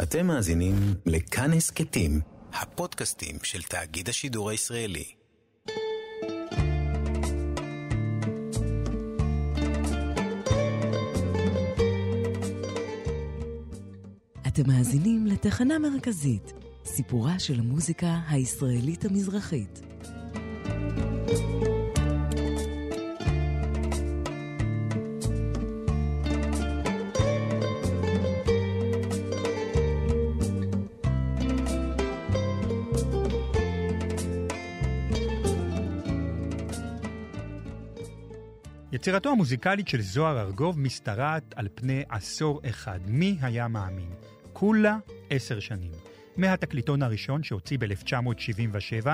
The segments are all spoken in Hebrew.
אתם מאזינים לכאן הסכתים, הפודקאסטים של תאגיד השידור הישראלי. אתם מאזינים לתחנה מרכזית, סיפורה של המוזיקה הישראלית המזרחית. יצירתו המוזיקלית של זוהר ארגוב משתרעת על פני עשור אחד. מי היה מאמין? כולה עשר שנים. מהתקליטון הראשון שהוציא ב-1977,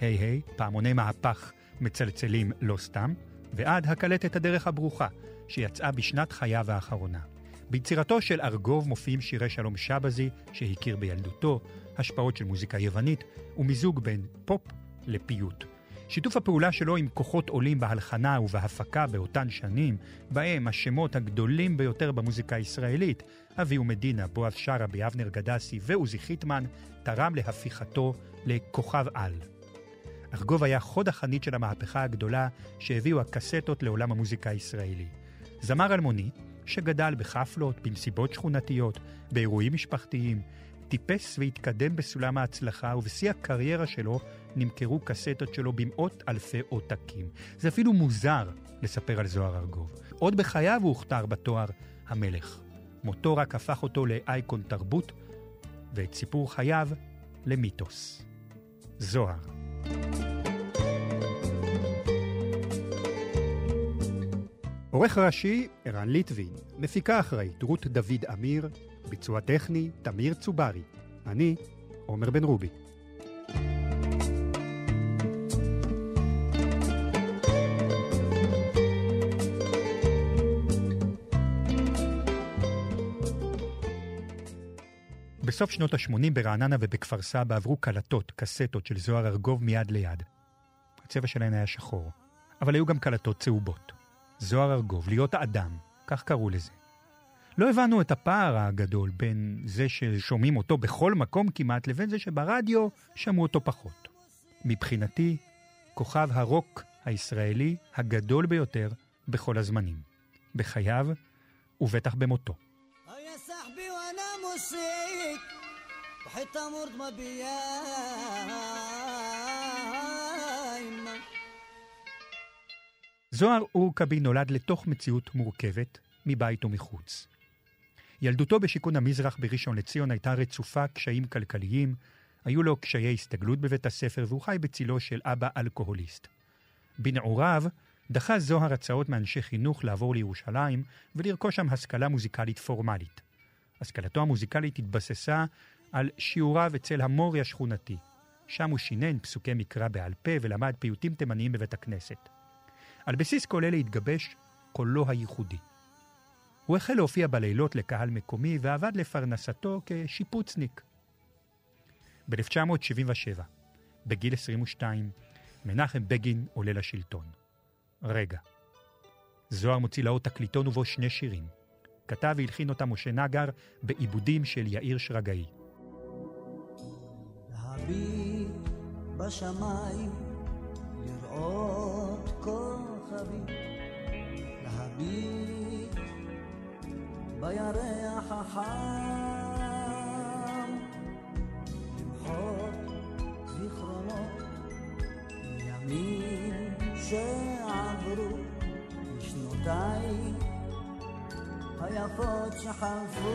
היי היי, פעמוני מהפך מצלצלים לא סתם, ועד הקלטת הדרך הברוכה, שיצאה בשנת חייו האחרונה. ביצירתו של ארגוב מופיעים שירי שלום שבזי, שהכיר בילדותו, השפעות של מוזיקה יוונית, ומיזוג בין פופ לפיוט. שיתוף הפעולה שלו עם כוחות עולים בהלחנה ובהפקה באותן שנים, בהם השמות הגדולים ביותר במוזיקה הישראלית, אביהו מדינה, בועז שרעבי, אבנר גדסי ועוזי חיטמן, תרם להפיכתו לכוכב על. ארגוב היה חוד החנית של המהפכה הגדולה שהביאו הקסטות לעולם המוזיקה הישראלי. זמר אלמוני, שגדל בחפלות, במסיבות שכונתיות, באירועים משפחתיים, טיפס והתקדם בסולם ההצלחה, ובשיא הקריירה שלו נמכרו קסטות שלו במאות אלפי עותקים. זה אפילו מוזר לספר על זוהר ארגוב. עוד בחייו הוא הוכתר בתואר המלך. מותו רק הפך אותו לאייקון תרבות, ואת סיפור חייו למיתוס. זוהר. עורך ראשי, ערן ליטבין, מפיקה אחראית, רות דוד אמיר, ביצוע טכני, תמיר צוברי. אני, עומר בן רובי. בסוף שנות ה-80 ברעננה ובכפר סבא עברו קלטות, קסטות של זוהר ארגוב מיד ליד. הצבע שלהן היה שחור, אבל היו גם קלטות צהובות. זוהר ארגוב, להיות האדם, כך קראו לזה. לא הבנו את הפער הגדול בין זה ששומעים אותו בכל מקום כמעט, לבין זה שברדיו שמעו אותו פחות. מבחינתי, כוכב הרוק הישראלי הגדול ביותר בכל הזמנים. בחייו, ובטח במותו. זוהר אורקבי נולד לתוך מציאות מורכבת, מבית ומחוץ. ילדותו בשיכון המזרח בראשון לציון הייתה רצופה קשיים כלכליים, היו לו קשיי הסתגלות בבית הספר והוא חי בצילו של אבא אלכוהוליסט. בנעוריו דחה זוהר הצעות מאנשי חינוך לעבור לירושלים ולרכוש שם השכלה מוזיקלית פורמלית. השכלתו המוזיקלית התבססה על שיעוריו אצל המורי השכונתי. שם הוא שינן פסוקי מקרא בעל פה ולמד פיוטים תימניים בבית הכנסת. על בסיס כל אלה התגבש קולו הייחודי. הוא החל להופיע בלילות לקהל מקומי ועבד לפרנסתו כשיפוצניק. ב-1977, בגיל 22, מנחם בגין עולה לשלטון. רגע. זוהר מוציא לאור תקליטון ובו שני שירים. כתב והלחין אותם משה נגר בעיבודים של יאיר שרגאי. להביט בשמיים, לראות כוכבים, להביט בירח החם, למחות זיכרונות מימים שעברו משנותיי היפות שחלפו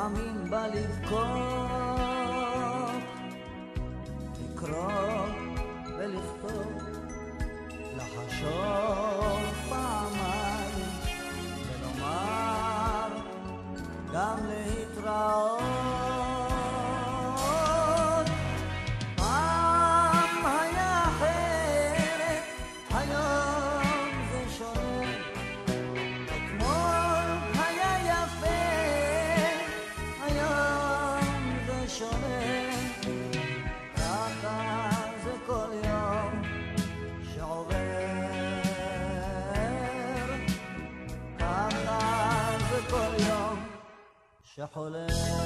לפעמים בא شحلات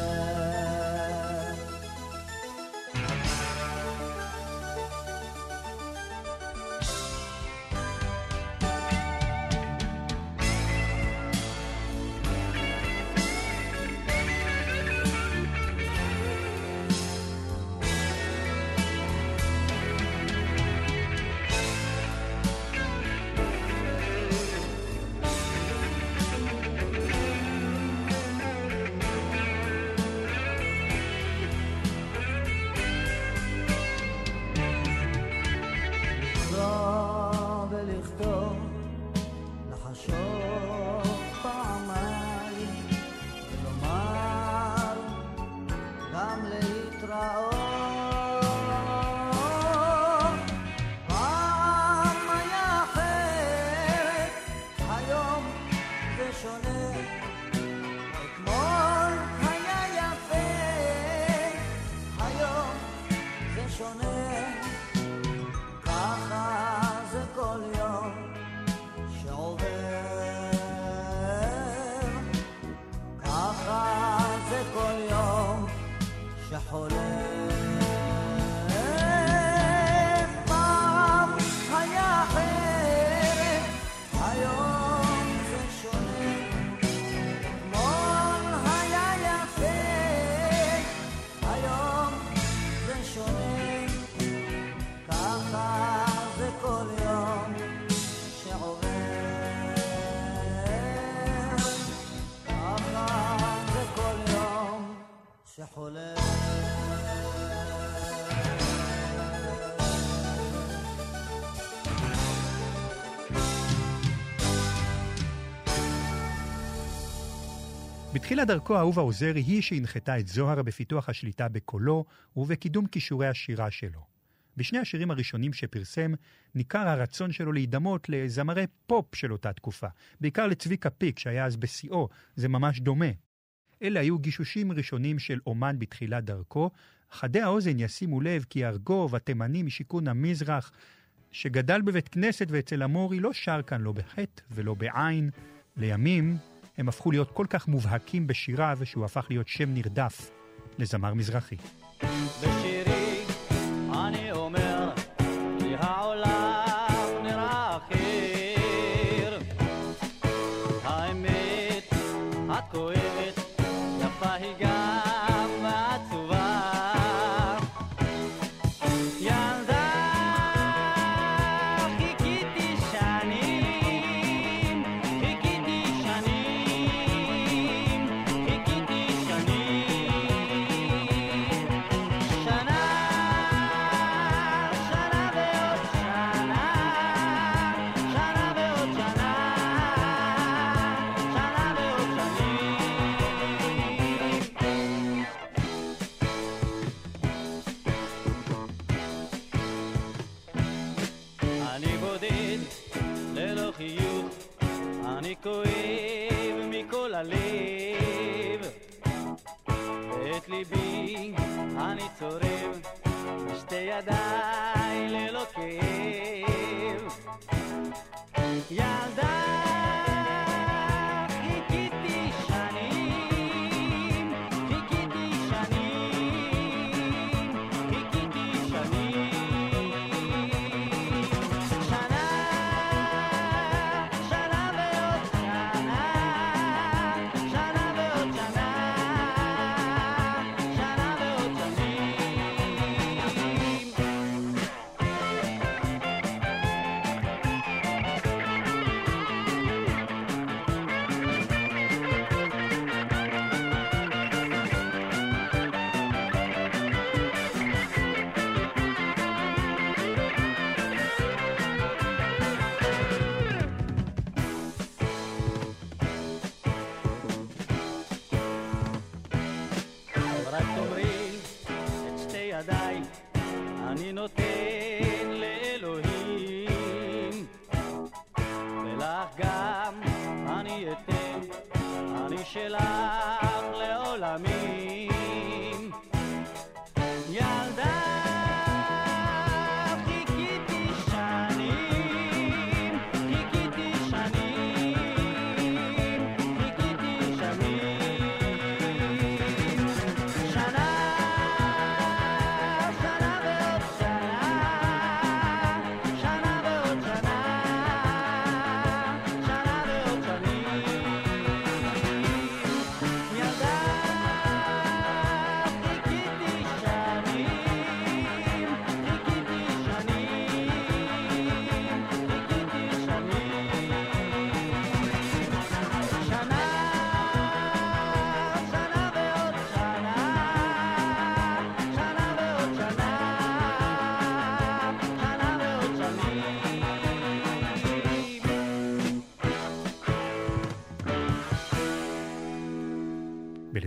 בתחילת דרכו אהובה עוזרי היא שהנחתה את זוהר בפיתוח השליטה בקולו ובקידום כישורי השירה שלו. בשני השירים הראשונים שפרסם, ניכר הרצון שלו להידמות לזמרי פופ של אותה תקופה, בעיקר לצביקה פיק שהיה אז בשיאו, זה ממש דומה. אלה היו גישושים ראשונים של אומן בתחילת דרכו. חדי האוזן ישימו לב כי ארגוב, התימני משיכון המזרח, שגדל בבית כנסת ואצל המורי, לא שר כאן לא בחטא ולא בעין. לימים הם הפכו להיות כל כך מובהקים בשיריו, שהוא הפך להיות שם נרדף לזמר מזרחי. בשירי כואב מכל הלב. את ליבי אני צורב בשתי ידיי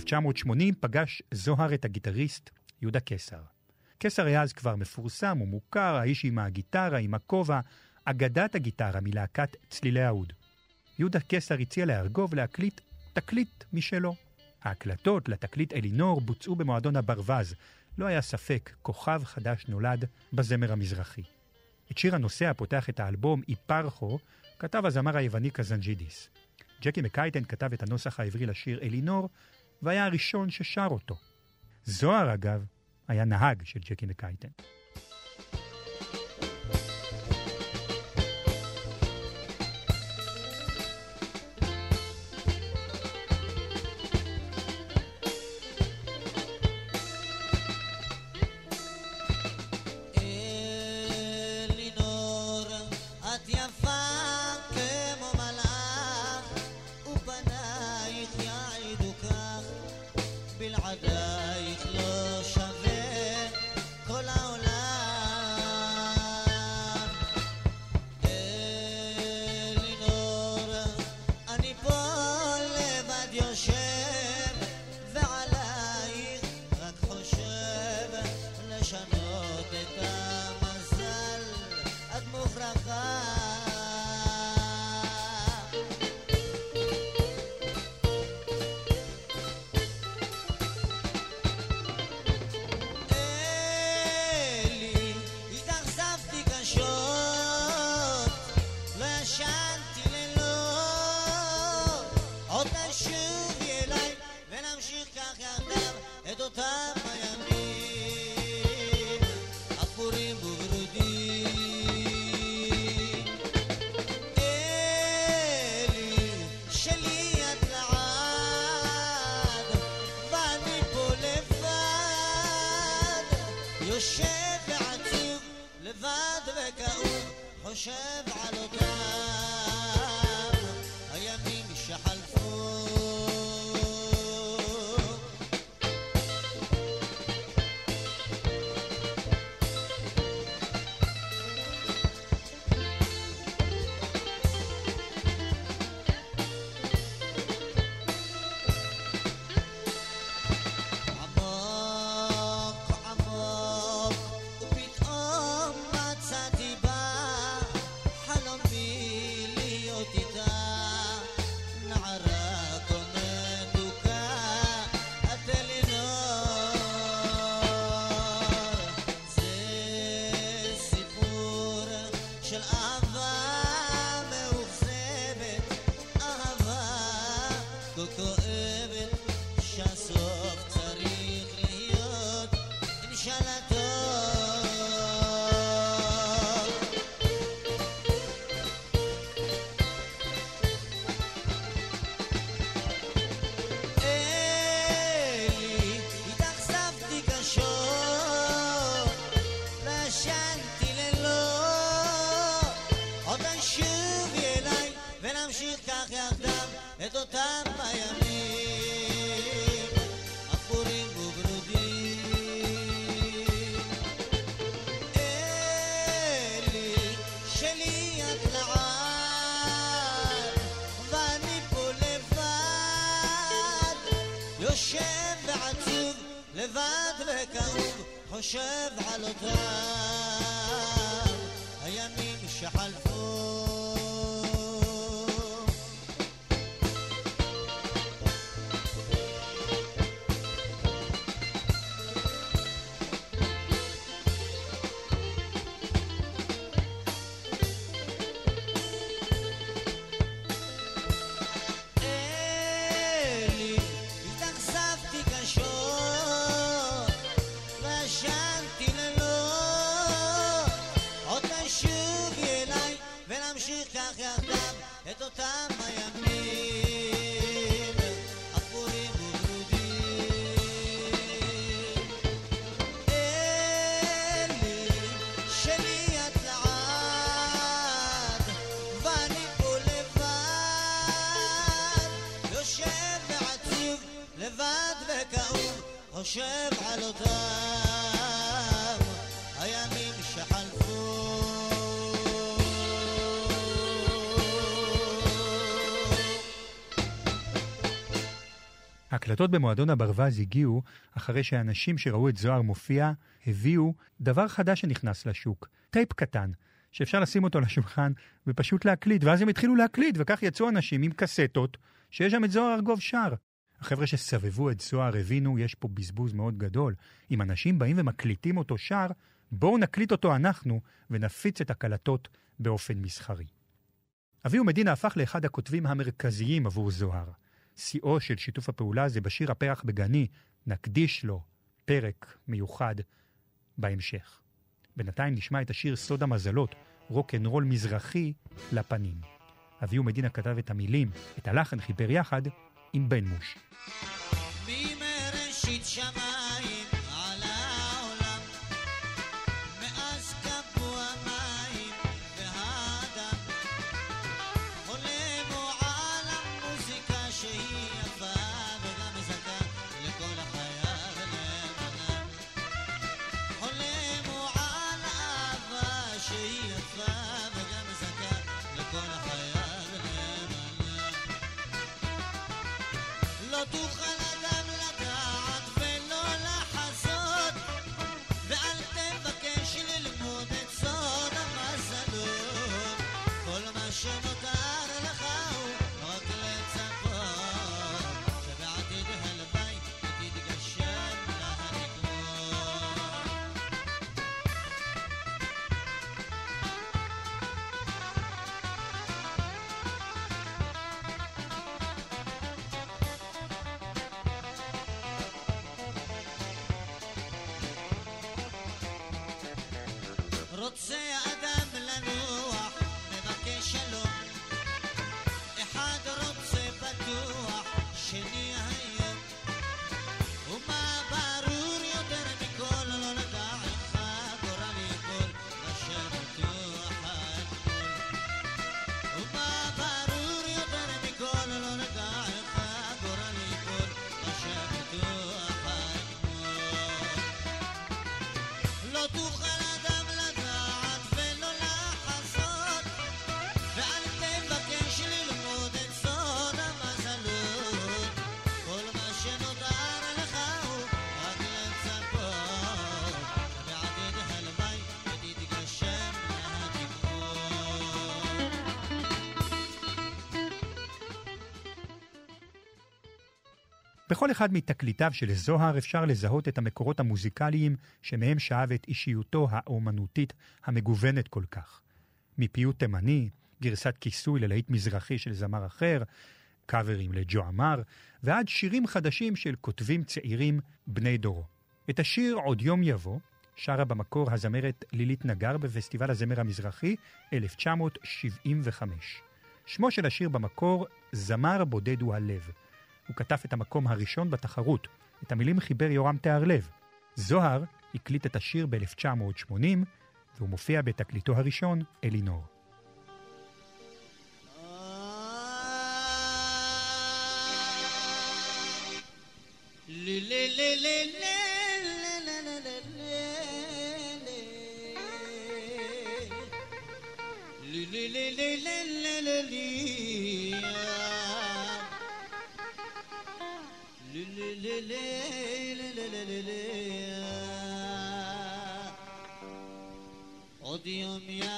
1980 פגש זוהר את הגיטריסט יהודה קסר. קסר היה אז כבר מפורסם ומוכר, האיש עם הגיטרה, עם הכובע, אגדת הגיטרה מלהקת צלילי האוד. יהודה קסר הציע לארגוב להקליט תקליט משלו. ההקלטות לתקליט אלינור בוצעו במועדון הברווז, לא היה ספק, כוכב חדש נולד בזמר המזרחי. את שיר הנוסע הפותח את האלבום "איפרחו" כתב הזמר היווני קזנג'ידיס. ג'קי מקייטן כתב את הנוסח העברי לשיר אלינור, והיה הראשון ששר אותו. זוהר, אגב, היה נהג של ג'קי מקייטן. Valentine. ההקלטות במועדון הברווז הגיעו אחרי שאנשים שראו את זוהר מופיע הביאו דבר חדש שנכנס לשוק, טייפ קטן, שאפשר לשים אותו על השולחן ופשוט להקליט, ואז הם התחילו להקליט, וכך יצאו אנשים עם קסטות שיש שם את זוהר ארגוב שר. החבר'ה שסבבו את זוהר הבינו, יש פה בזבוז מאוד גדול. אם אנשים באים ומקליטים אותו שר, בואו נקליט אותו אנחנו ונפיץ את הקלטות באופן מסחרי. אביהו מדינה הפך לאחד הכותבים המרכזיים עבור זוהר. שיאו של שיתוף הפעולה זה בשיר הפרח בגני, נקדיש לו פרק מיוחד בהמשך. בינתיים נשמע את השיר סוד המזלות, רוקנרול מזרחי לפנים. אביהו מדינה כתב את המילים, את הלחן חיבר יחד עם בן מוש. ממראשית שמיים You'll say בכל אחד מתקליטיו של זוהר אפשר לזהות את המקורות המוזיקליים שמהם שאב את אישיותו האומנותית המגוונת כל כך. מפיוט תימני, גרסת כיסוי ללהיט מזרחי של זמר אחר, קאברים לג'ו עמר, ועד שירים חדשים של כותבים צעירים בני דורו. את השיר "עוד יום יבוא" שרה במקור הזמרת לילית נגר בפסטיבל הזמר המזרחי 1975. שמו של השיר במקור "זמר בודד הוא הלב". הוא כתב את המקום הראשון בתחרות. את המילים חיבר יורם תיארלב. זוהר הקליט את השיר ב-1980, והוא מופיע בתקליטו הראשון, אלינור. לי לי לי לי de homem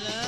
love.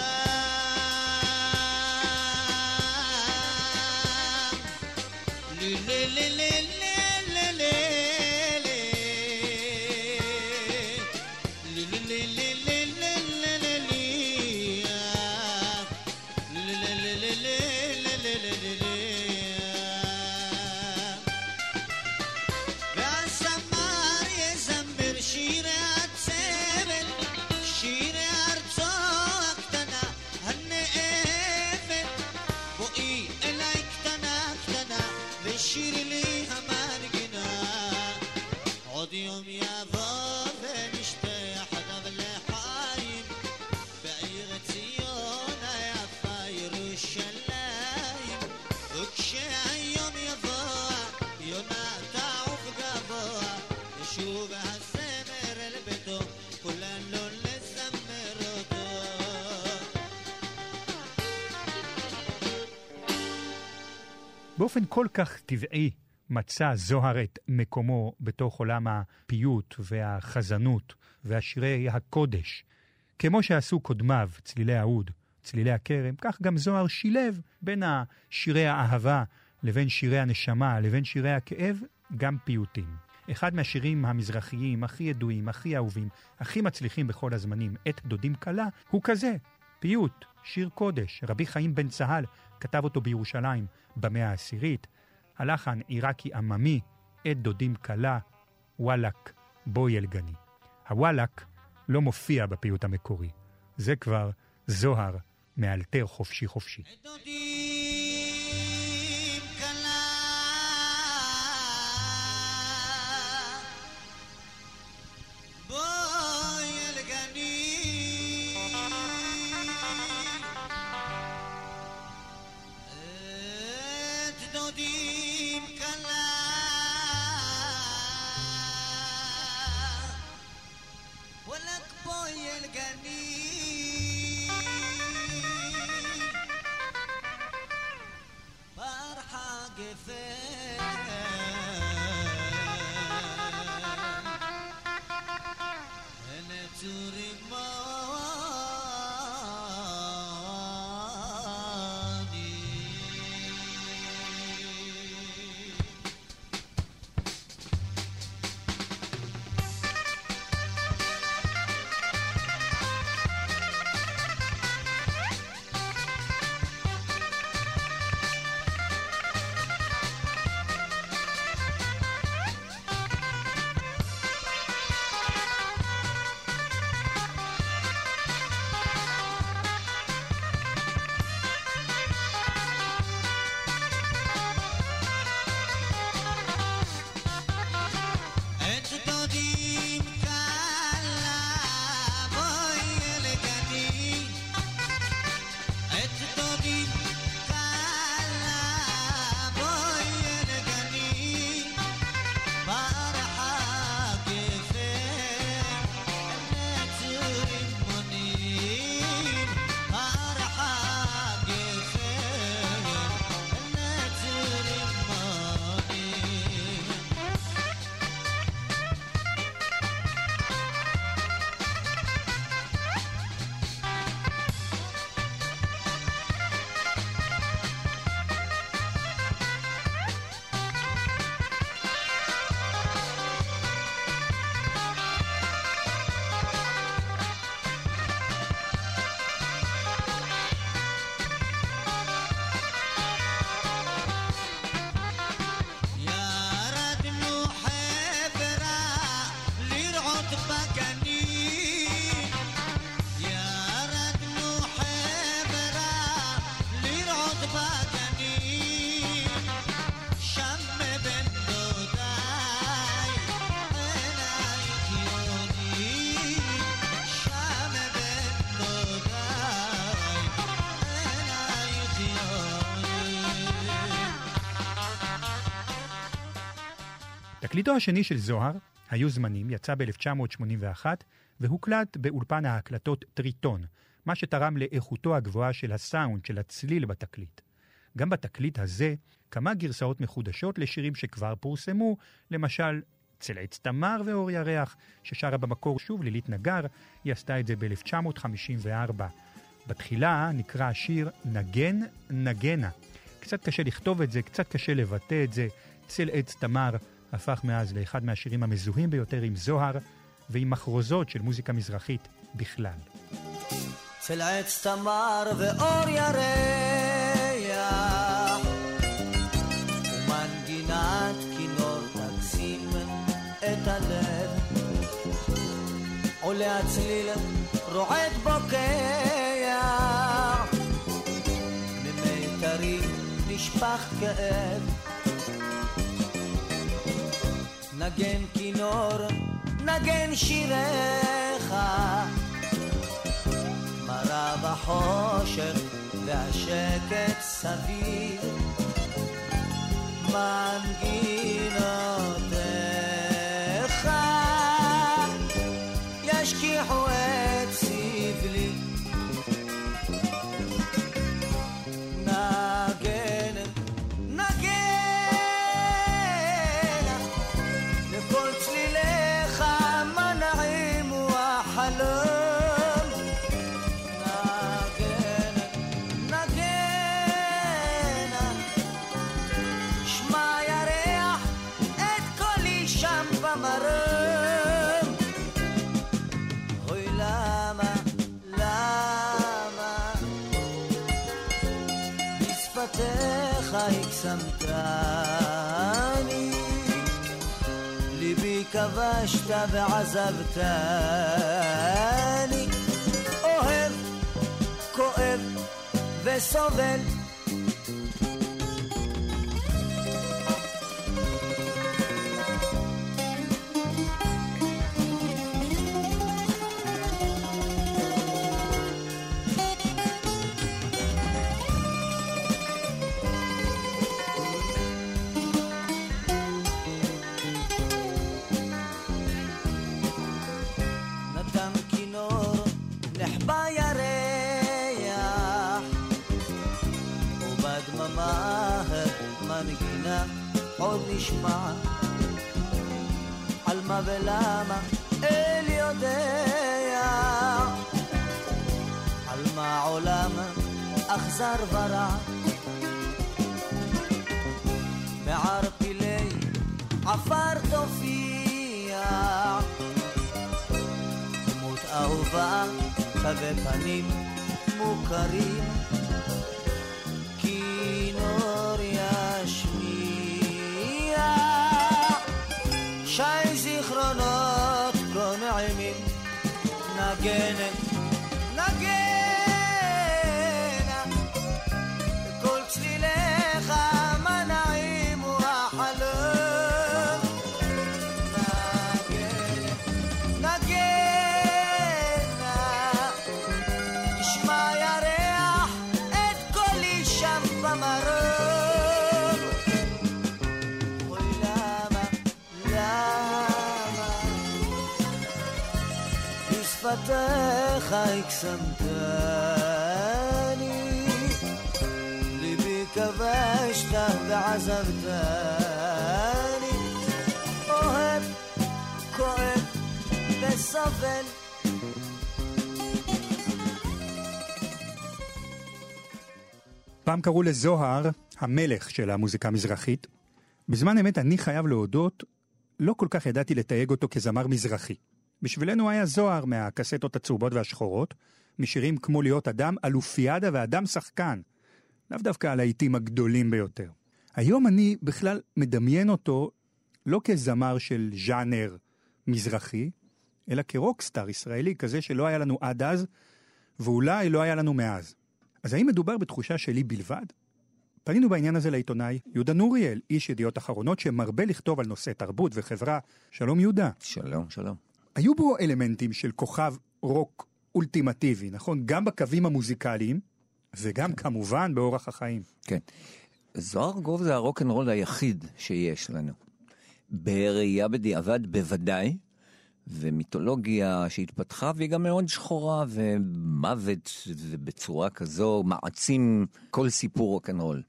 באופן כל כך טבעי מצא זוהר את מקומו בתוך עולם הפיוט והחזנות והשירי הקודש. כמו שעשו קודמיו, צלילי האוד, צלילי הכרם, כך גם זוהר שילב בין שירי האהבה לבין שירי הנשמה לבין שירי הכאב, גם פיוטים. אחד מהשירים המזרחיים הכי ידועים, הכי אהובים, הכי מצליחים בכל הזמנים, עת דודים כלה, הוא כזה, פיוט, שיר קודש. רבי חיים בן צהל כתב אותו בירושלים במאה העשירית. הלחן עיראקי עממי, עת דודים כלה, וואלאק, בואי אל גני. הוואלאק לא מופיע בפיוט המקורי. זה כבר זוהר מאלתר חופשי חופשי. תקליטו השני של זוהר, היו זמנים, יצא ב-1981 והוקלט באולפן ההקלטות טריטון, מה שתרם לאיכותו הגבוהה של הסאונד, של הצליל בתקליט. גם בתקליט הזה כמה גרסאות מחודשות לשירים שכבר פורסמו, למשל אצל עץ תמר ואור ירח, ששרה במקור שוב לילית נגר, היא עשתה את זה ב-1954. בתחילה נקרא השיר נגן נגנה. קצת קשה לכתוב את זה, קצת קשה לבטא את זה. צל עץ תמר הפך מאז לאחד מהשירים המזוהים ביותר עם זוהר ועם מחרוזות של מוזיקה מזרחית בכלל. צל עץ תמר ואור ירח ומנגינת כינור תקסים את הלב עולה הצליל רועד בוקע ממיתרים נשפך כאב נגן כינור, נגן שיריך. מראה בחושך והשקט סביב. מנגינותיך בשפתיך הקסמתני ליבי כבשת ועזבתני. אוהב, כואב וסובל עוד נשמע. על מה ולמה אל יודע, על מה העולם אכזר ורע. מערפילי עפר תופיע דמות אהובה, תווי פנים מוכרים, again בשפתיך הקסמתני, ליבי כבשת ועזבתני, אוהב, כואב וסובל. פעם קראו לזוהר המלך של המוזיקה המזרחית. בזמן אמת אני חייב להודות, לא כל כך ידעתי לתייג אותו כזמר מזרחי. בשבילנו היה זוהר מהקסטות הצהובות והשחורות, משירים כמו להיות אדם, אלופיאדה ואדם שחקן. לאו דווקא הלהיטים הגדולים ביותר. היום אני בכלל מדמיין אותו לא כזמר של ז'אנר מזרחי, אלא כרוקסטאר ישראלי כזה שלא היה לנו עד אז, ואולי לא היה לנו מאז. אז האם מדובר בתחושה שלי בלבד? פנינו בעניין הזה לעיתונאי יהודה נוריאל, איש ידיעות אחרונות שמרבה לכתוב על נושא תרבות וחברה. שלום יהודה. שלום, שלום. היו בו אלמנטים של כוכב רוק אולטימטיבי, נכון? גם בקווים המוזיקליים, וגם כן. כמובן באורח החיים. כן. זוהר גוב זה הרוקנרול היחיד שיש לנו. בראייה בדיעבד בוודאי, ומיתולוגיה שהתפתחה והיא גם מאוד שחורה, ומוות בצורה כזו מעצים כל סיפור רוקנרול.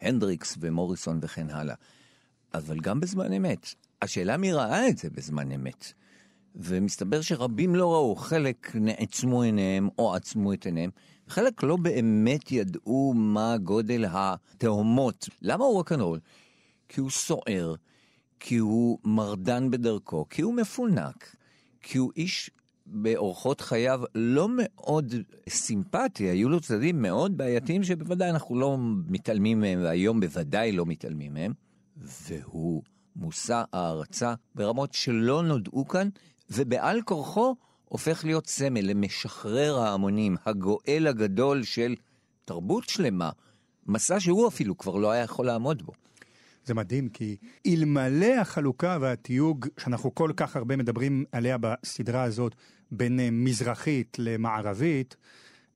הנדריקס ומוריסון וכן הלאה. אבל גם בזמן אמת. השאלה מי ראה את זה בזמן אמת. ומסתבר שרבים לא ראו, חלק נעצמו עיניהם או עצמו את עיניהם, חלק לא באמת ידעו מה גודל התהומות. למה הוא רוקנרול? כי הוא סוער, כי הוא מרדן בדרכו, כי הוא מפונק, כי הוא איש באורחות חייו לא מאוד סימפטי, היו לו צדדים מאוד בעייתיים שבוודאי אנחנו לא מתעלמים מהם, והיום בוודאי לא מתעלמים מהם, והוא מושא הערצה ברמות שלא נודעו כאן, ובעל כורחו הופך להיות סמל למשחרר ההמונים, הגואל הגדול של תרבות שלמה, מסע שהוא אפילו כבר לא היה יכול לעמוד בו. זה מדהים, כי אלמלא החלוקה והתיוג שאנחנו כל כך הרבה מדברים עליה בסדרה הזאת, בין אה, מזרחית למערבית,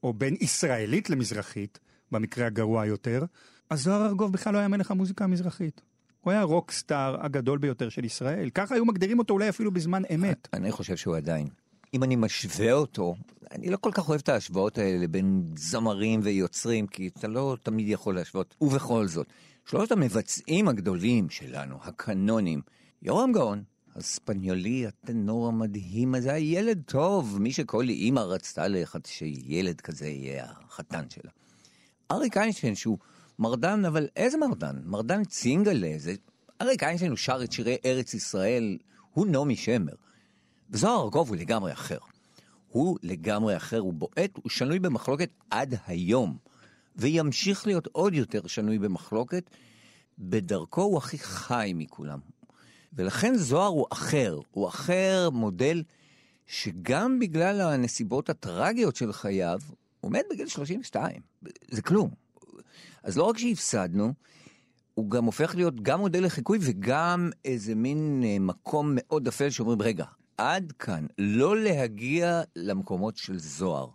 או בין ישראלית למזרחית, במקרה הגרוע יותר, אז זוהר ארגוב בכלל לא היה מלך המוזיקה המזרחית. הוא היה רוקסטאר הגדול ביותר של ישראל. ככה היו מגדירים אותו אולי אפילו בזמן אמת. אני חושב שהוא עדיין. אם אני משווה אותו, אני לא כל כך אוהב את ההשוואות האלה בין זמרים ויוצרים, כי אתה לא תמיד יכול להשוות. ובכל זאת, שלושת המבצעים הגדולים שלנו, הקנונים, יורם גאון, הספניולי, הטנור המדהים הזה, הילד טוב, מי שכל אימא רצתה לך שילד כזה יהיה החתן שלה. אריק איינשטיין, שהוא מרדן, אבל איזה מרדן? מרדן צינגלה, זה... אריק איינשטיין הוא שר את שירי ארץ ישראל, הוא נעמי שמר. וזוהר ארגוב הוא לגמרי אחר. הוא לגמרי אחר, הוא בועט, הוא שנוי במחלוקת עד היום, וימשיך להיות עוד יותר שנוי במחלוקת. בדרכו הוא הכי חי מכולם. ולכן זוהר הוא אחר, הוא אחר מודל שגם בגלל הנסיבות הטרגיות של חייו, הוא מת בגיל 32. זה כלום. אז לא רק שהפסדנו, הוא גם הופך להיות גם מודל לחיקוי וגם איזה מין אה, מקום מאוד אפל שאומרים, רגע, עד כאן, לא להגיע למקומות של זוהר.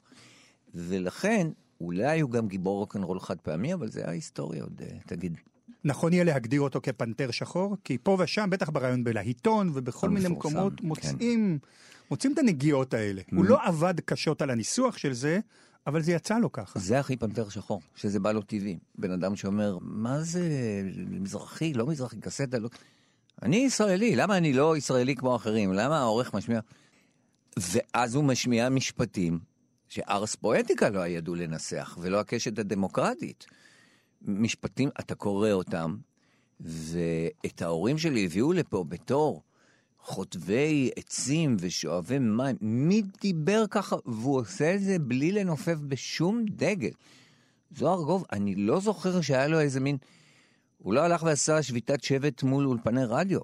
ולכן, אולי הוא גם גיבור רוקנרול חד פעמי, אבל זה ההיסטוריה עוד, אה, תגיד. נכון יהיה להגדיר אותו כפנתר שחור? כי פה ושם, בטח ברעיון בלהיטון ובכל מיני המפורסם, מקומות, כן. מוצאים, מוצאים את הנגיעות האלה. הוא לא עבד קשות על הניסוח של זה, אבל זה יצא לו ככה. זה הכי פנתר שחור, שזה בא לו טבעי. בן אדם שאומר, מה זה מזרחי, לא מזרחי, קסטה, לא... אני ישראלי, למה אני לא ישראלי כמו אחרים? למה העורך משמיע... ואז הוא משמיע משפטים שארס פואטיקה לא ידעו לנסח, ולא הקשת הדמוקרטית. משפטים, אתה קורא אותם, ואת ההורים שלי הביאו לפה בתור חוטבי עצים ושואבי מים. מי דיבר ככה? והוא עושה את זה בלי לנופף בשום דגל. זוהר גוב, אני לא זוכר שהיה לו איזה מין... הוא לא הלך ועשה שביתת שבט מול אולפני רדיו.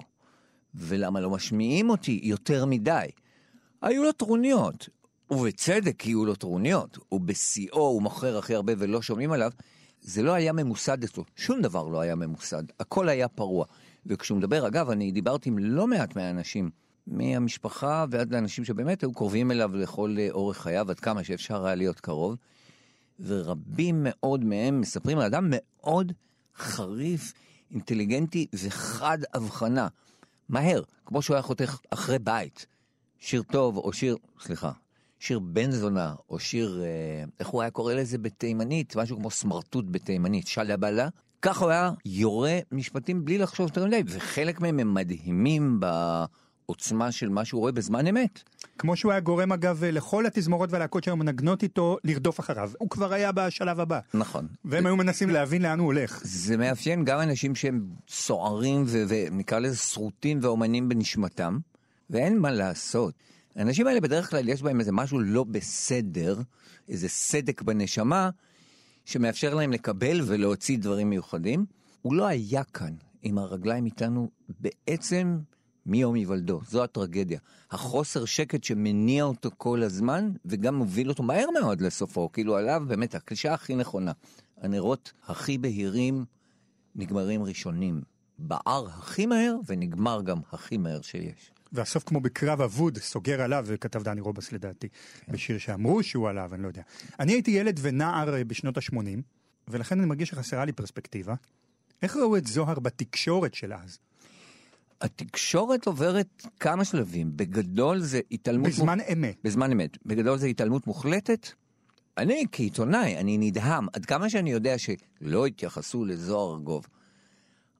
ולמה לא משמיעים אותי יותר מדי? היו לו טרוניות, ובצדק יהיו לו טרוניות. הוא בשיאו, הוא מוכר הכי הרבה ולא שומעים עליו. זה לא היה ממוסד אצלו, שום דבר לא היה ממוסד, הכל היה פרוע. וכשהוא מדבר, אגב, אני דיברתי עם לא מעט מהאנשים, מהמשפחה ועד לאנשים שבאמת היו קרובים אליו לכל אה, אורך חייו, עד כמה שאפשר היה להיות קרוב, ורבים מאוד מהם מספרים על אדם מאוד חריף, אינטליגנטי וחד הבחנה. מהר, כמו שהוא היה חותך אחרי בית. שיר טוב, או שיר, סליחה, שיר בן זונה, או שיר, אה, איך הוא היה קורא לזה בתימנית? משהו כמו סמרטוט בתימנית, שלבלה. ככה הוא היה יורה משפטים בלי לחשוב יותר מדי, וחלק מהם הם מדהימים בעוצמה של מה שהוא רואה בזמן אמת. כמו שהוא היה גורם אגב לכל התזמורות והלהקות שהיו מנגנות איתו לרדוף אחריו. הוא כבר היה בשלב הבא. נכון. והם היו מנסים להבין לאן הוא הולך. זה מאפיין גם אנשים שהם סוערים ונקרא לזה שרוטים ואומנים בנשמתם, ואין מה לעשות. האנשים האלה בדרך כלל יש בהם איזה משהו לא בסדר, איזה סדק בנשמה, שמאפשר להם לקבל ולהוציא דברים מיוחדים. הוא לא היה כאן עם הרגליים איתנו בעצם מיום היוולדו, זו הטרגדיה. החוסר שקט שמניע אותו כל הזמן, וגם מוביל אותו מהר מאוד לסופו, כאילו עליו באמת הקלישה הכי נכונה. הנרות הכי בהירים נגמרים ראשונים. בער הכי מהר ונגמר גם הכי מהר שיש. והסוף כמו בקרב אבוד, סוגר עליו, וכתב דני רובס לדעתי, בשיר שאמרו שהוא עליו, אני לא יודע. אני הייתי ילד ונער אה, בשנות ה-80, ולכן אני מרגיש שחסרה לי פרספקטיבה. איך ראו את זוהר בתקשורת של אז? התקשורת עוברת כמה שלבים. בגדול זה התעלמות... בזמן אמת. בזמן אמת. בגדול זה התעלמות מוחלטת. אני כעיתונאי, אני נדהם. עד כמה שאני יודע שלא התייחסו לזוהר ארגוב.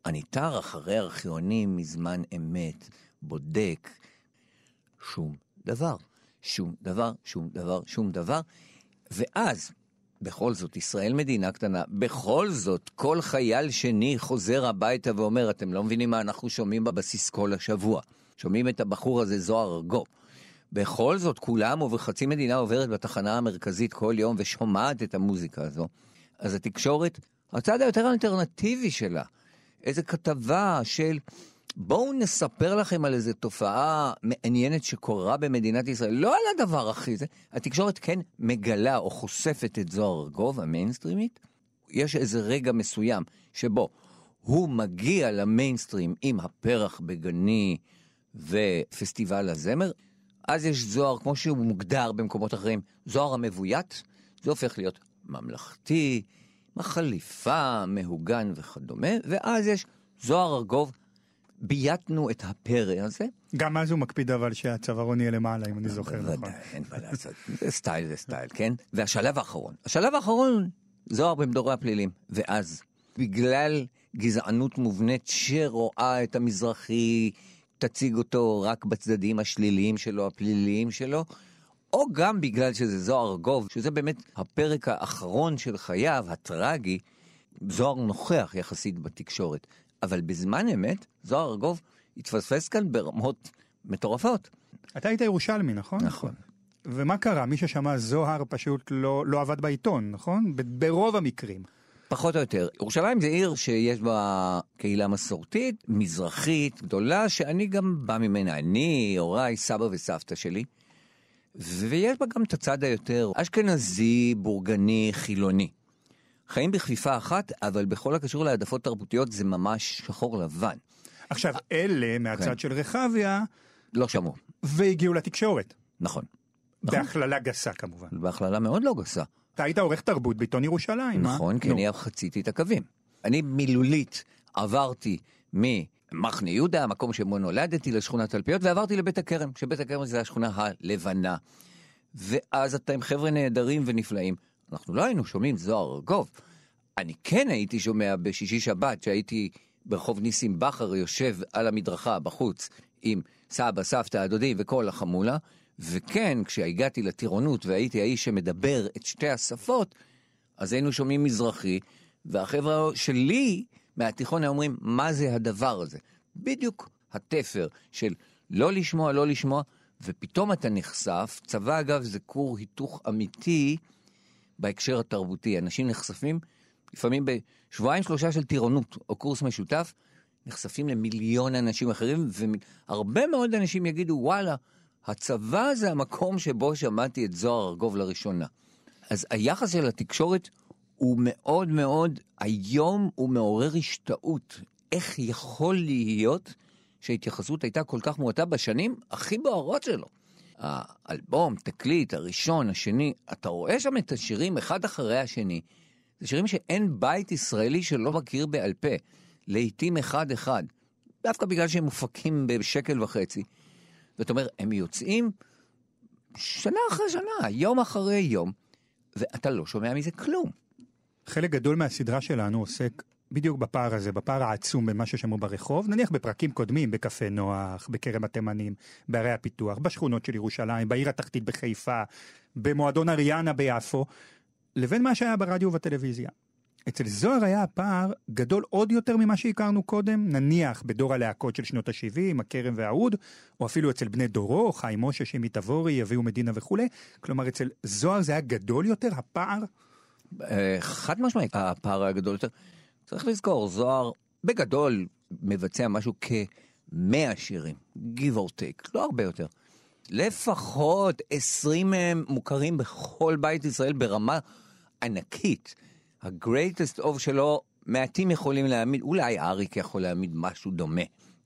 אני תר אחרי ארכיונים מזמן אמת, בודק. שום דבר. שום דבר, שום דבר, שום דבר. ואז, בכל זאת, ישראל מדינה קטנה, בכל זאת, כל חייל שני חוזר הביתה ואומר, אתם לא מבינים מה אנחנו שומעים בבסיס כל השבוע. שומעים את הבחור הזה, זוהר ארגוב. בכל זאת, כולם ובחצי מדינה עוברת בתחנה המרכזית כל יום ושומעת את המוזיקה הזו. אז התקשורת, הצד היותר אלטרנטיבי שלה, איזה כתבה של בואו נספר לכם על איזו תופעה מעניינת שקורה במדינת ישראל, לא על הדבר הכי זה, התקשורת כן מגלה או חושפת את זוהר ארגוב, המיינסטרימית, יש איזה רגע מסוים שבו הוא מגיע למיינסטרים עם הפרח בגני ופסטיבל הזמר, אז יש זוהר, כמו שהוא מוגדר במקומות אחרים, זוהר המבוית, זה הופך להיות ממלכתי, מחליפה, מהוגן וכדומה, ואז יש זוהר ארגוב, בייתנו את הפרא הזה. גם אז הוא מקפיד אבל שהצווארון יהיה למעלה, אם אני זוכר נכון. בוודאי, אין מה לעשות. זה סטייל זה סטייל, כן? והשלב האחרון. השלב האחרון, זוהר במדורי הפלילים. ואז, בגלל גזענות מובנית שרואה את המזרחי, תציג אותו רק בצדדים השליליים שלו, הפליליים שלו, או גם בגלל שזה זוהר ארגוב, שזה באמת הפרק האחרון של חייו, הטרגי, זוהר נוכח יחסית בתקשורת. אבל בזמן אמת, זוהר ארגוב התפספס כאן ברמות מטורפות. אתה היית ירושלמי, נכון? נכון. ומה קרה? מי ששמע זוהר פשוט לא, לא עבד בעיתון, נכון? ברוב המקרים. פחות או יותר. ירושלים זה עיר שיש בה קהילה מסורתית, מזרחית, גדולה, שאני גם בא ממנה. אני, הוריי, סבא וסבתא שלי. ויש בה גם את הצד היותר אשכנזי, בורגני, חילוני. חיים בכפיפה אחת, אבל בכל הקשור להעדפות תרבותיות זה ממש שחור לבן. עכשיו, אלה מהצד כן. של רחביה, לא שמעו. והגיעו לתקשורת. נכון. בהכללה גסה כמובן. בהכללה מאוד לא גסה. אתה היית עורך תרבות בעיתון ירושלים, אה? נכון, כי נו. אני חציתי את הקווים. אני מילולית עברתי ממחנה יהודה, המקום שבו נולדתי, לשכונת תלפיות, ועברתי לבית הכרם, שבית הכרם זה השכונה הלבנה. ואז אתה עם חבר'ה נהדרים ונפלאים. אנחנו לא היינו שומעים זוהר ארגוב. אני כן הייתי שומע בשישי שבת, שהייתי ברחוב ניסים בכר יושב על המדרכה בחוץ עם סבא, סבתא, הדודים וכל החמולה, וכן, כשהגעתי לטירונות והייתי האיש שמדבר את שתי השפות, אז היינו שומעים מזרחי, והחבר'ה שלי מהתיכון היו אומרים, מה זה הדבר הזה? בדיוק התפר של לא לשמוע, לא לשמוע, ופתאום אתה נחשף, צבא אגב זה כור היתוך אמיתי בהקשר התרבותי. אנשים נחשפים, לפעמים בשבועיים שלושה של טירונות או קורס משותף, נחשפים למיליון אנשים אחרים, והרבה מאוד אנשים יגידו, וואלה, הצבא זה המקום שבו שמעתי את זוהר ארגוב לראשונה. אז היחס של התקשורת הוא מאוד מאוד, היום הוא מעורר השתאות. איך יכול להיות שההתייחסות הייתה כל כך מועטה בשנים הכי בוערות שלו? האלבום, תקליט, הראשון, השני, אתה רואה שם את השירים אחד אחרי השני. זה שירים שאין בית ישראלי שלא מכיר בעל פה. לעיתים אחד-אחד. דווקא בגלל שהם מופקים בשקל וחצי. זאת אומרת, הם יוצאים שנה אחרי שנה, יום אחרי יום, ואתה לא שומע מזה כלום. חלק גדול מהסדרה שלנו עוסק בדיוק בפער הזה, בפער העצום בין מה ששמעו ברחוב, נניח בפרקים קודמים, בקפה נוח, בכרם התימנים, בערי הפיתוח, בשכונות של ירושלים, בעיר התחתית בחיפה, במועדון אריאנה ביפו, לבין מה שהיה ברדיו ובטלוויזיה. אצל זוהר היה הפער גדול עוד יותר ממה שהכרנו קודם, נניח בדור הלהקות של שנות ה-70, הכרם והאוד, או אפילו אצל בני דורו, חיים משה, שימי תבורי, יביאו מדינה וכולי. כלומר, אצל זוהר זה היה גדול יותר, הפער? אה, חד משמעית, הפער הגדול יותר. צריך לזכור, זוהר בגדול מבצע משהו כ-100 שירים, give or take, לא הרבה יותר. לפחות 20 מהם מוכרים בכל בית ישראל ברמה ענקית. ה-greatest of שלו, מעטים יכולים להעמיד, אולי אריק יכול להעמיד משהו דומה.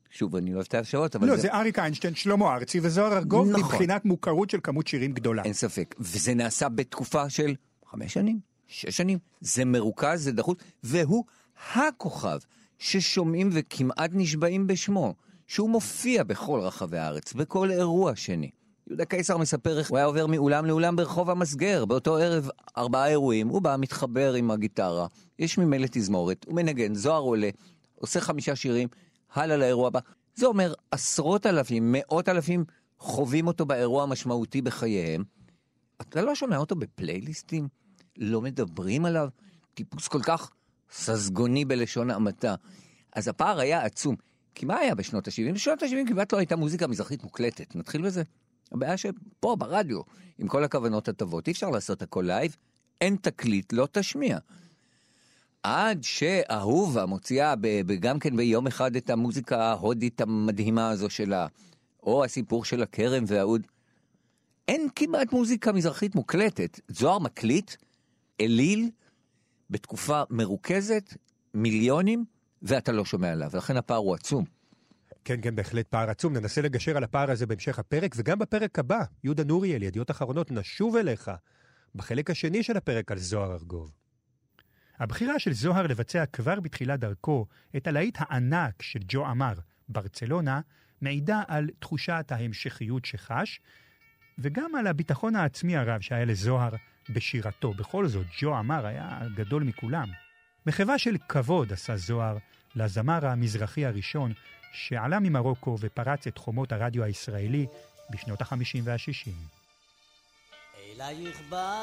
שוב, אני לא אוהב את ההפשרות, אבל לא, זה אריק איינשטיין, שלמה ארצי וזוהר ארגוב, נכון. מבחינת מוכרות של כמות שירים גדולה. אין ספק. וזה נעשה בתקופה של חמש שנים, שש שנים. זה מרוכז, זה דחוס, והוא הכוכב ששומעים וכמעט נשבעים בשמו, שהוא מופיע בכל רחבי הארץ, בכל אירוע שני. יהודה קיסר מספר איך הוא היה עובר מאולם לאולם ברחוב המסגר, באותו ערב ארבעה אירועים, הוא בא, מתחבר עם הגיטרה, יש ממילא תזמורת, הוא מנגן, זוהר עולה, עושה חמישה שירים, הלאה לאירוע הבא. זה אומר עשרות אלפים, מאות אלפים חווים אותו באירוע המשמעותי בחייהם. אתה לא שומע אותו בפלייליסטים? לא מדברים עליו? טיפוס כל כך ססגוני בלשון המעטה. אז הפער היה עצום. כי מה היה בשנות ה-70? בשנות ה-70 כמעט לא הייתה מוזיקה מזרחית מוקלטת. נתחיל בזה. הבעיה שפה, ברדיו, עם כל הכוונות הטובות, אי אפשר לעשות הכל live, אין תקליט, לא תשמיע. עד שאהובה מוציאה גם כן ביום אחד את המוזיקה ההודית המדהימה הזו שלה, או הסיפור של הכרם והאוד. אין כמעט מוזיקה מזרחית מוקלטת. זוהר מקליט, אליל, בתקופה מרוכזת, מיליונים, ואתה לא שומע עליו, ולכן הפער הוא עצום. כן, כן, בהחלט פער עצום. ננסה לגשר על הפער הזה בהמשך הפרק, וגם בפרק הבא, יהודה נוריאל, ידיעות אחרונות, נשוב אליך, בחלק השני של הפרק על זוהר ארגוב. הבחירה של זוהר לבצע כבר בתחילת דרכו את הלהיט הענק של ג'ו אמר, ברצלונה, מעידה על תחושת ההמשכיות שחש, וגם על הביטחון העצמי הרב שהיה לזוהר בשירתו. בכל זאת, ג'ו אמר היה גדול מכולם. מחווה של כבוד עשה זוהר לזמר המזרחי הראשון שעלה ממרוקו ופרץ את חומות הרדיו הישראלי בשנות ה-50 וה-60. אלייך באני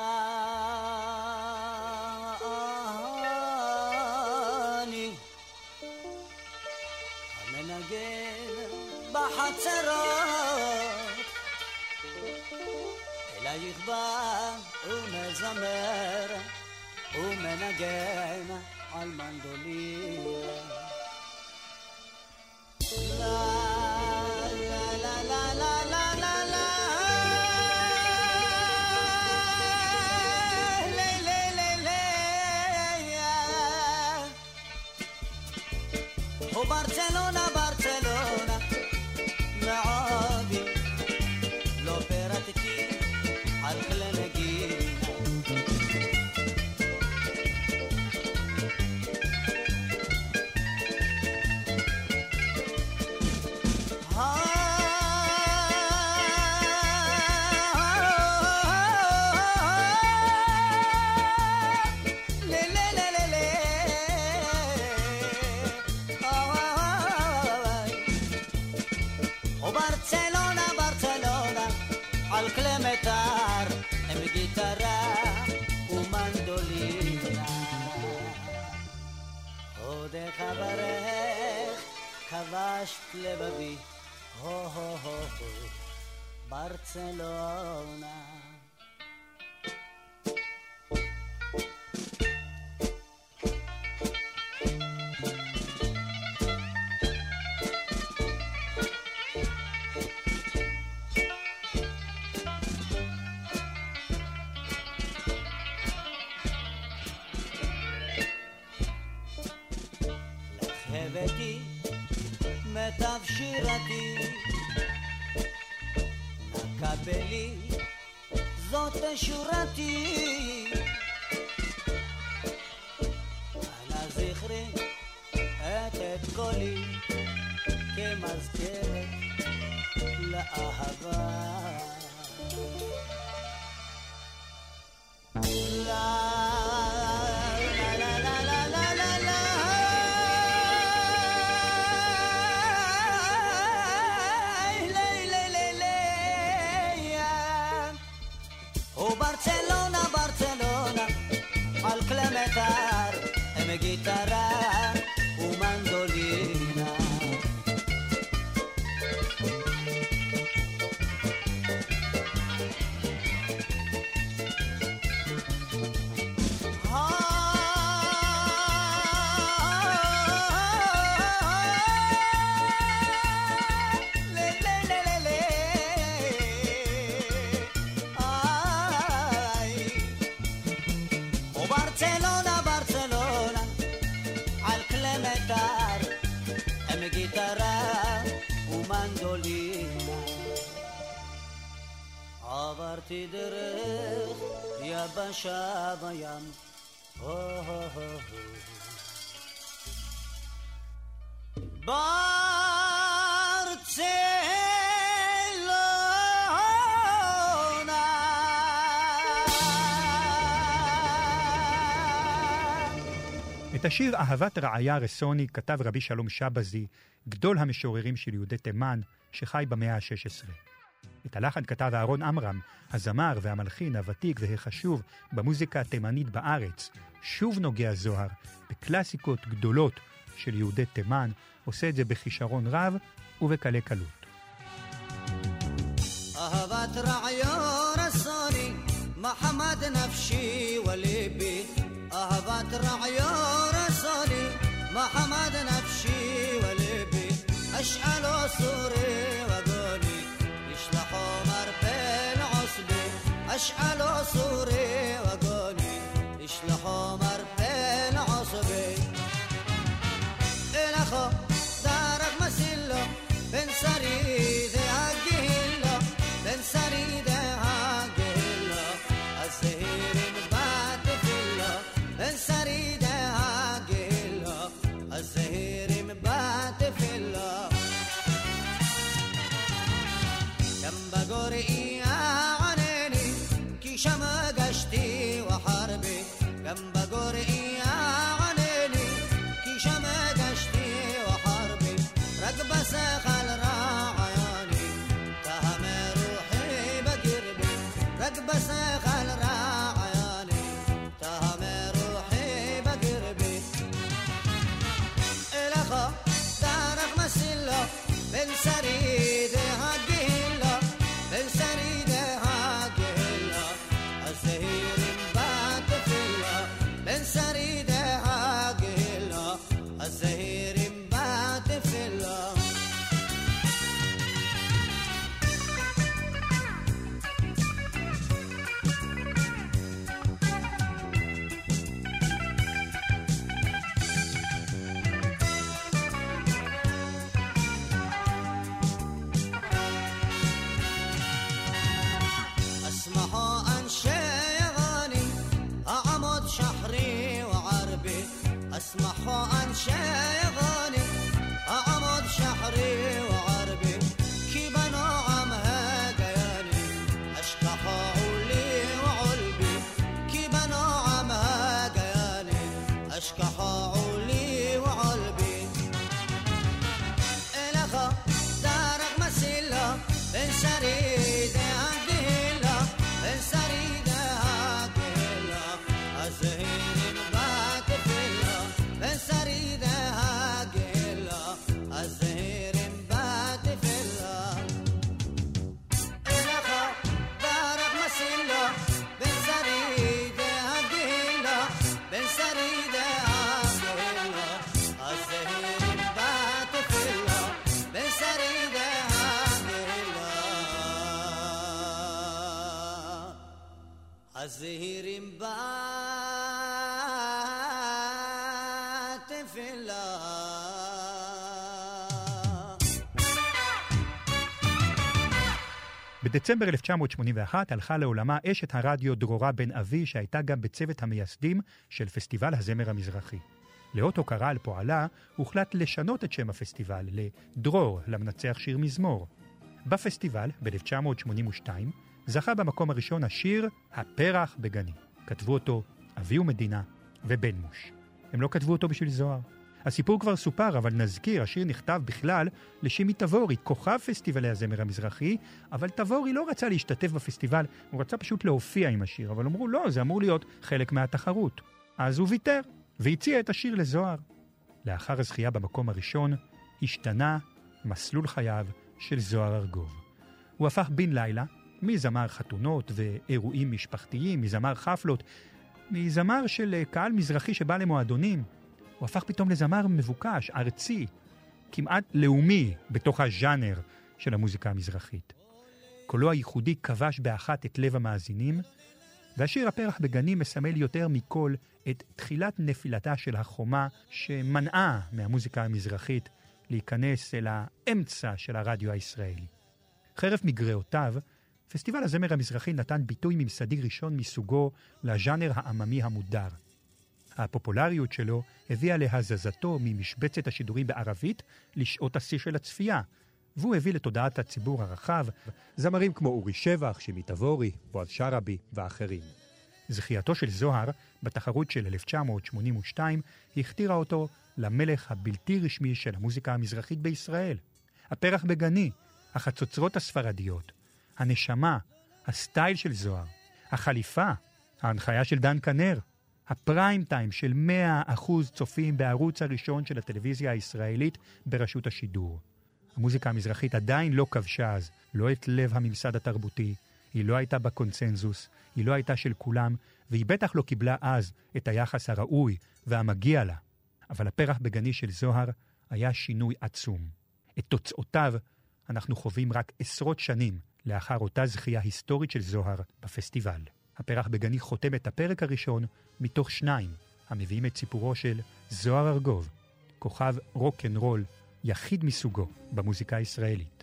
המנגן בחצרות אלייך בא ומזמר ומנגן על מנדולינה ברצלונה, ברצלונה, ברצלונה. cantar en mi guitarra. השיר "אהבת רעיה רסוני" כתב רבי שלום שבזי, גדול המשוררים של יהודי תימן, שחי במאה ה-16. את הלחן כתב אהרון עמרם, הזמר והמלחין הוותיק והחשוב במוזיקה התימנית בארץ, שוב נוגע זוהר בקלאסיקות גדולות של יהודי תימן, עושה את זה בכישרון רב ובקלי קלות. אהבת רעיון רסוני, מחמד נפשי וליבי أهبت رعيا رسولي محمد نفشي ولبي أشعل سوري وقولي يشلح عمر بن عصبي أشعل سوري وقولي يشلح عمر بن pensaré. הזהירים בתפלה. בדצמבר 1981 הלכה לעולמה אשת הרדיו דרורה בן אבי, שהייתה גם בצוות המייסדים של פסטיבל הזמר המזרחי. לאות הוקרה על פועלה, הוחלט לשנות את שם הפסטיבל לדרור, למנצח שיר מזמור. בפסטיבל, ב-1982, זכה במקום הראשון השיר "הפרח בגני". כתבו אותו אבי ומדינה ובן מוש. הם לא כתבו אותו בשביל זוהר. הסיפור כבר סופר, אבל נזכיר, השיר נכתב בכלל לשימי תבורי, כוכב פסטיבלי הזמר המזרחי, אבל תבורי לא רצה להשתתף בפסטיבל, הוא רצה פשוט להופיע עם השיר, אבל אמרו, לא, זה אמור להיות חלק מהתחרות. אז הוא ויתר, והציע את השיר לזוהר. לאחר הזכייה במקום הראשון, השתנה מסלול חייו של זוהר ארגוב. הוא הפך בן לילה מזמר חתונות ואירועים משפחתיים, מזמר חפלות, מזמר של אה, קהל מזרחי שבא למועדונים. הוא הפך פתאום לזמר מבוקש, ארצי, כמעט לאומי בתוך הז'אנר של המוזיקה המזרחית. קולו הייחודי כבש באחת את לב המאזינים, והשיר הפרח בגנים מסמל יותר מכל את תחילת נפילתה של החומה שמנעה מהמוזיקה המזרחית להיכנס אל האמצע של הרדיו הישראלי. חרף מגרעותיו, פסטיבל הזמר המזרחי נתן ביטוי ממסדי ראשון מסוגו לז'אנר העממי המודר. הפופולריות שלו הביאה להזזתו ממשבצת השידורים בערבית לשעות השיא של הצפייה, והוא הביא לתודעת הציבור הרחב זמרים כמו אורי שבח, שימי תבורי, בועז שראבי ואחרים. זכייתו של זוהר בתחרות של 1982 הכתירה אותו למלך הבלתי רשמי של המוזיקה המזרחית בישראל. הפרח בגני, החצוצרות הספרדיות, הנשמה, הסטייל של זוהר, החליפה, ההנחיה של דן כנר, הפריים טיים של 100% צופים בערוץ הראשון של הטלוויזיה הישראלית ברשות השידור. המוזיקה המזרחית עדיין לא כבשה אז, לא את לב הממסד התרבותי, היא לא הייתה בקונצנזוס, היא לא הייתה של כולם, והיא בטח לא קיבלה אז את היחס הראוי והמגיע לה. אבל הפרח בגני של זוהר היה שינוי עצום. את תוצאותיו אנחנו חווים רק עשרות שנים לאחר אותה זכייה היסטורית של זוהר בפסטיבל. הפרח בגני חותם את הפרק הראשון מתוך שניים, המביאים את סיפורו של זוהר ארגוב, כוכב רוקנרול יחיד מסוגו במוזיקה הישראלית.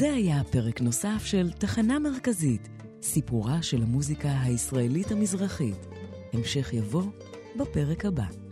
זה היה פרק נוסף של תחנה מרכזית, סיפורה של המוזיקה הישראלית המזרחית. המשך יבוא בפרק הבא.